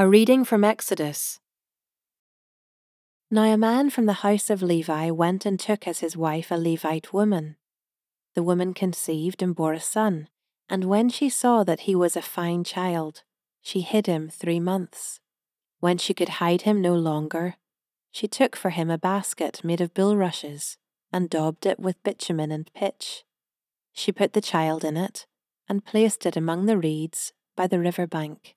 A reading from Exodus. Now a man from the house of Levi went and took as his wife a Levite woman. The woman conceived and bore a son, and when she saw that he was a fine child, she hid him three months. When she could hide him no longer, she took for him a basket made of bulrushes and daubed it with bitumen and pitch. She put the child in it and placed it among the reeds by the river bank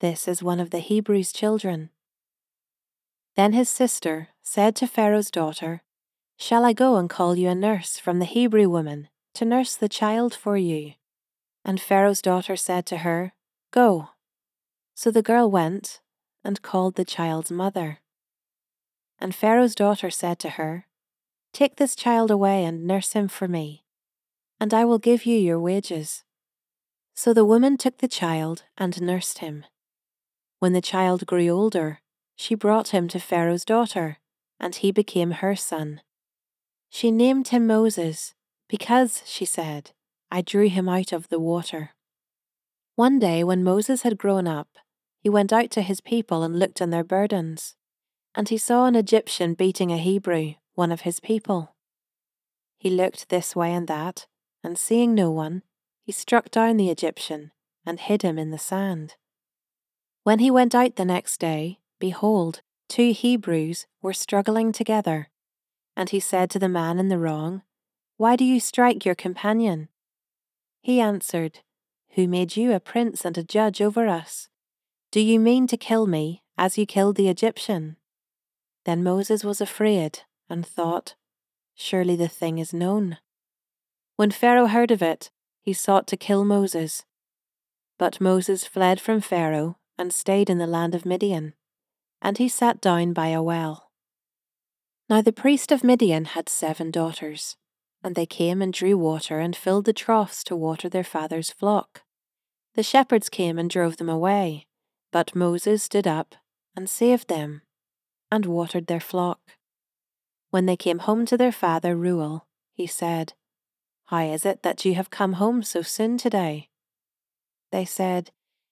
this is one of the Hebrews' children. Then his sister said to Pharaoh's daughter, Shall I go and call you a nurse from the Hebrew woman to nurse the child for you? And Pharaoh's daughter said to her, Go. So the girl went and called the child's mother. And Pharaoh's daughter said to her, Take this child away and nurse him for me, and I will give you your wages. So the woman took the child and nursed him. When the child grew older, she brought him to Pharaoh's daughter, and he became her son. She named him Moses, because, she said, I drew him out of the water. One day, when Moses had grown up, he went out to his people and looked on their burdens, and he saw an Egyptian beating a Hebrew, one of his people. He looked this way and that, and seeing no one, he struck down the Egyptian and hid him in the sand. When he went out the next day, behold, two Hebrews were struggling together. And he said to the man in the wrong, Why do you strike your companion? He answered, Who made you a prince and a judge over us? Do you mean to kill me as you killed the Egyptian? Then Moses was afraid and thought, Surely the thing is known. When Pharaoh heard of it, he sought to kill Moses. But Moses fled from Pharaoh and stayed in the land of Midian, and he sat down by a well. Now the priest of Midian had seven daughters, and they came and drew water and filled the troughs to water their father's flock. The shepherds came and drove them away, but Moses stood up and saved them, and watered their flock. When they came home to their father Reuel, he said, How is it that you have come home so soon today? They said,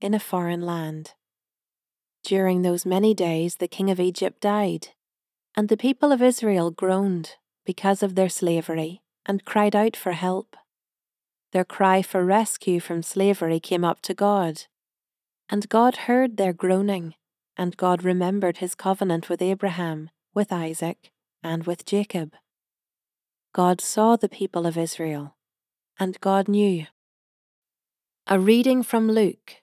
in a foreign land. During those many days, the king of Egypt died, and the people of Israel groaned because of their slavery and cried out for help. Their cry for rescue from slavery came up to God, and God heard their groaning, and God remembered his covenant with Abraham, with Isaac, and with Jacob. God saw the people of Israel, and God knew. A reading from Luke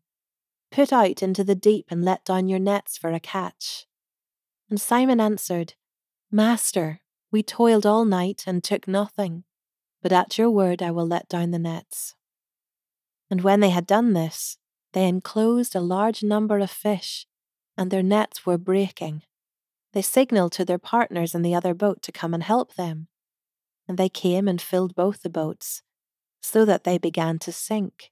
Put out into the deep and let down your nets for a catch. And Simon answered, Master, we toiled all night and took nothing, but at your word I will let down the nets. And when they had done this, they enclosed a large number of fish, and their nets were breaking. They signalled to their partners in the other boat to come and help them. And they came and filled both the boats, so that they began to sink.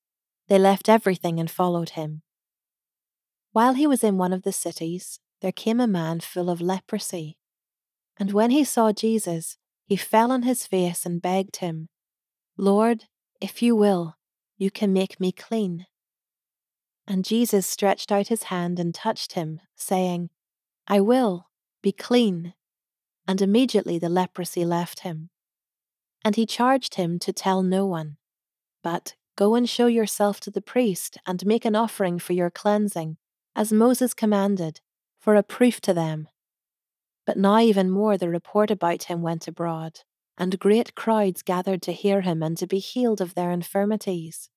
they left everything and followed him. While he was in one of the cities, there came a man full of leprosy. And when he saw Jesus, he fell on his face and begged him, Lord, if you will, you can make me clean. And Jesus stretched out his hand and touched him, saying, I will, be clean. And immediately the leprosy left him. And he charged him to tell no one, but go and show yourself to the priest and make an offering for your cleansing as Moses commanded, for a proof to them. But now even more the report about him went abroad, and great crowds gathered to hear him and to be healed of their infirmities.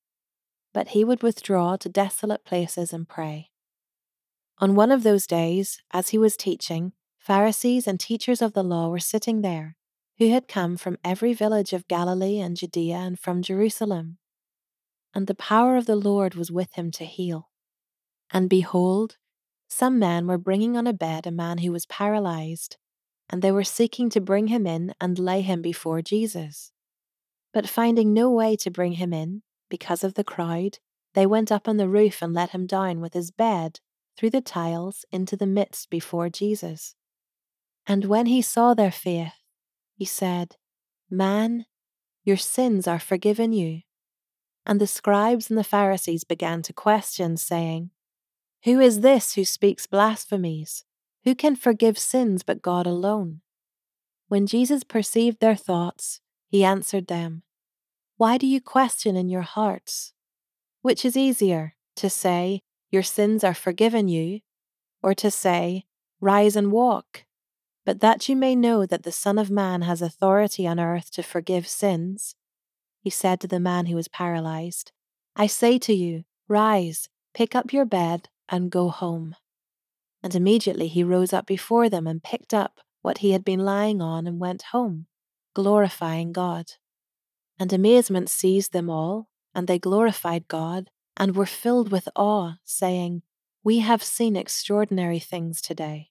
But he would withdraw to desolate places and pray. On one of those days, as he was teaching, Pharisees and teachers of the law were sitting there, who had come from every village of Galilee and Judea and from Jerusalem. And the power of the Lord was with him to heal. And behold, some men were bringing on a bed a man who was paralyzed, and they were seeking to bring him in and lay him before Jesus. But finding no way to bring him in, because of the crowd, they went up on the roof and let him down with his bed through the tiles into the midst before Jesus. And when he saw their faith, he said, Man, your sins are forgiven you. And the scribes and the Pharisees began to question, saying, who is this who speaks blasphemies? Who can forgive sins but God alone? When Jesus perceived their thoughts, he answered them, Why do you question in your hearts? Which is easier, to say, Your sins are forgiven you, or to say, Rise and walk? But that you may know that the Son of Man has authority on earth to forgive sins, he said to the man who was paralyzed, I say to you, Rise, pick up your bed, and go home. And immediately he rose up before them and picked up what he had been lying on and went home, glorifying God. And amazement seized them all, and they glorified God and were filled with awe, saying, We have seen extraordinary things today.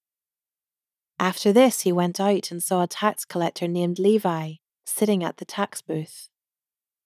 After this, he went out and saw a tax collector named Levi sitting at the tax booth.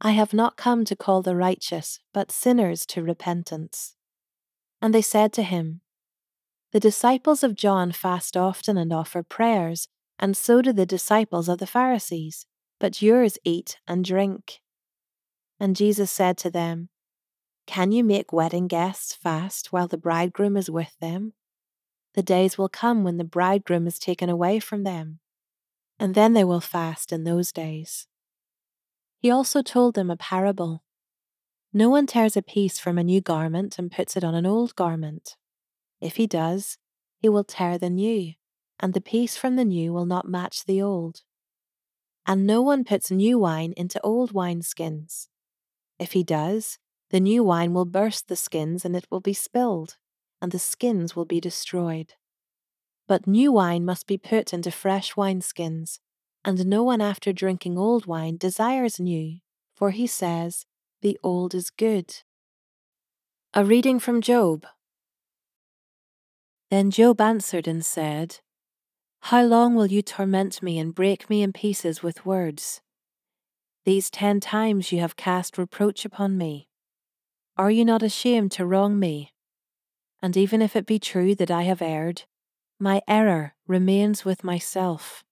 I have not come to call the righteous, but sinners to repentance. And they said to him, The disciples of John fast often and offer prayers, and so do the disciples of the Pharisees, but yours eat and drink. And Jesus said to them, Can you make wedding guests fast while the bridegroom is with them? The days will come when the bridegroom is taken away from them, and then they will fast in those days. He also told them a parable. No one tears a piece from a new garment and puts it on an old garment. If he does, he will tear the new, and the piece from the new will not match the old. And no one puts new wine into old wineskins. If he does, the new wine will burst the skins and it will be spilled, and the skins will be destroyed. But new wine must be put into fresh wineskins, and no one after drinking old wine desires new, for he says, The old is good. A reading from Job. Then Job answered and said, How long will you torment me and break me in pieces with words? These ten times you have cast reproach upon me. Are you not ashamed to wrong me? And even if it be true that I have erred, my error remains with myself.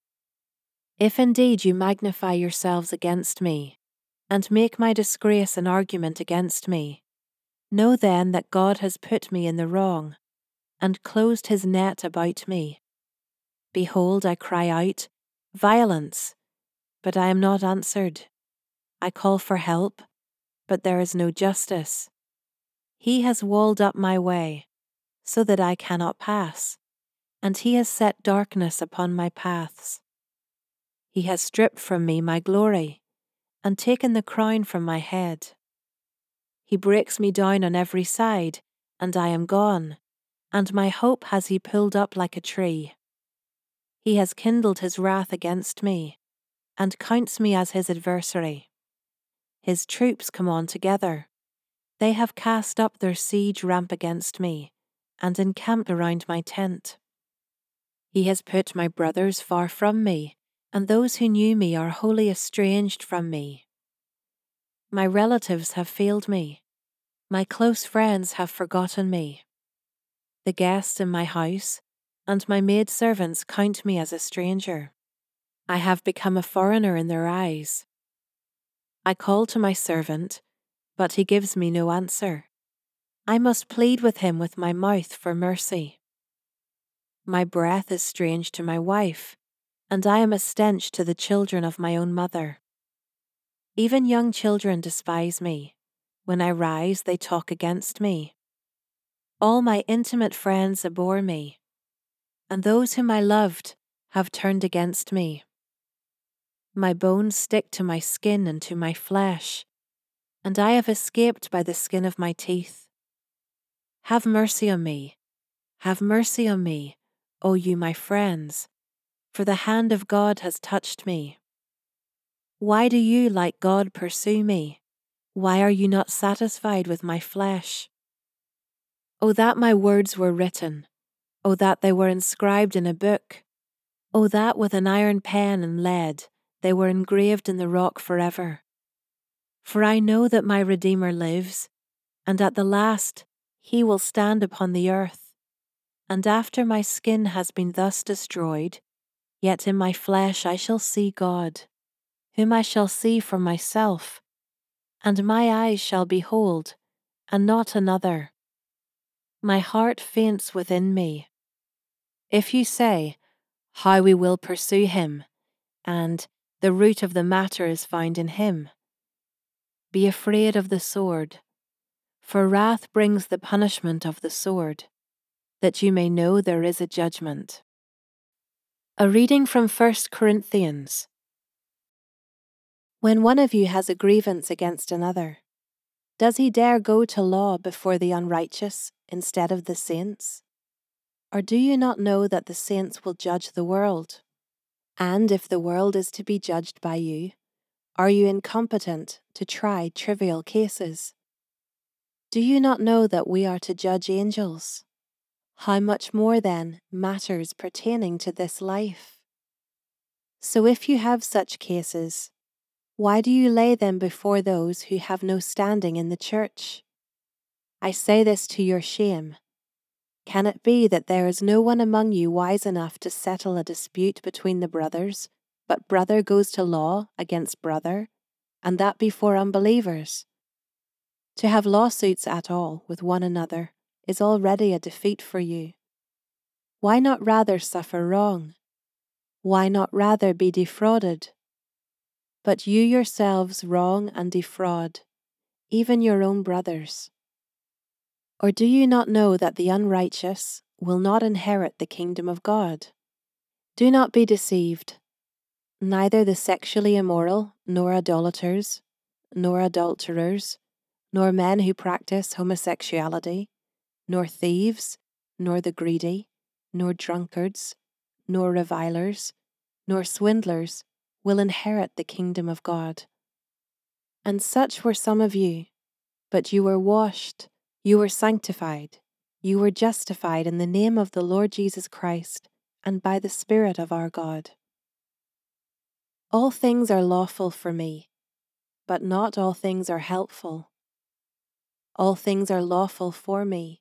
If indeed you magnify yourselves against me, and make my disgrace an argument against me, know then that God has put me in the wrong, and closed his net about me. Behold, I cry out, Violence, but I am not answered. I call for help, but there is no justice. He has walled up my way, so that I cannot pass, and he has set darkness upon my paths. He has stripped from me my glory, and taken the crown from my head. He breaks me down on every side, and I am gone, and my hope has he pulled up like a tree. He has kindled his wrath against me, and counts me as his adversary. His troops come on together. They have cast up their siege ramp against me, and encamped around my tent. He has put my brothers far from me, and those who knew me are wholly estranged from me. My relatives have failed me. My close friends have forgotten me. The guests in my house and my maid servants count me as a stranger. I have become a foreigner in their eyes. I call to my servant, but he gives me no answer. I must plead with him with my mouth for mercy. My breath is strange to my wife, and I am a stench to the children of my own mother. Even young children despise me. When I rise, they talk against me. All my intimate friends abhor me, and those whom I loved have turned against me. My bones stick to my skin and to my flesh, and I have escaped by the skin of my teeth. Have mercy on me, have mercy on me, O you my friends, for the hand of God has touched me. Why do you, like God, pursue me? Why are you not satisfied with my flesh? O that my words were written, O that they were inscribed in a book, O that with an iron pen and lead they were engraved in the rock forever. For I know that my Redeemer lives, and at the last he will stand upon the earth. And after my skin has been thus destroyed, yet in my flesh I shall see God whom I shall see for myself, and my eyes shall behold, and not another. My heart faints within me. If you say, How we will pursue him, and the root of the matter is found in him, be afraid of the sword, for wrath brings the punishment of the sword, that you may know there is a judgment. A reading from 1 Corinthians when one of you has a grievance against another, does he dare go to law before the unrighteous instead of the saints? Or do you not know that the saints will judge the world? And if the world is to be judged by you, are you incompetent to try trivial cases? Do you not know that we are to judge angels? How much more, then, matters pertaining to this life? So if you have such cases, why do you lay them before those who have no standing in the church? I say this to your shame. Can it be that there is no one among you wise enough to settle a dispute between the brothers, but brother goes to law against brother, and that before unbelievers? To have lawsuits at all with one another is already a defeat for you. Why not rather suffer wrong? Why not rather be defrauded? but you yourselves wrong and defraud, even your own brothers. Or do you not know that the unrighteous will not inherit the kingdom of God? Do not be deceived. Neither the sexually immoral, nor idolaters, nor adulterers, nor men who practice homosexuality, nor thieves, nor the greedy, nor drunkards, nor revilers, nor swindlers will inherit the kingdom of God. And such were some of you, but you were washed, you were sanctified, you were justified in the name of the Lord Jesus Christ and by the Spirit of our God. All things are lawful for me, but not all things are helpful. All things are lawful for me,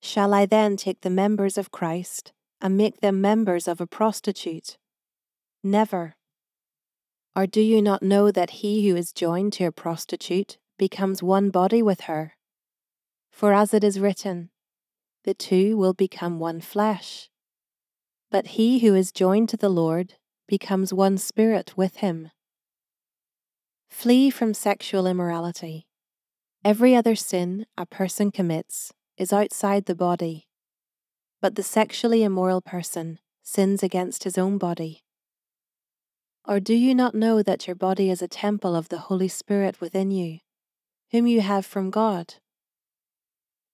Shall I then take the members of Christ and make them members of a prostitute? Never. Or do you not know that he who is joined to a prostitute becomes one body with her? For as it is written, the two will become one flesh. But he who is joined to the Lord becomes one spirit with him. Flee from sexual immorality. Every other sin a person commits is outside the body, but the sexually immoral person sins against his own body. Or do you not know that your body is a temple of the Holy Spirit within you, whom you have from God?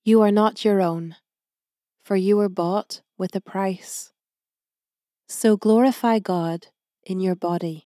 You are not your own, for you were bought with a price. So glorify God in your body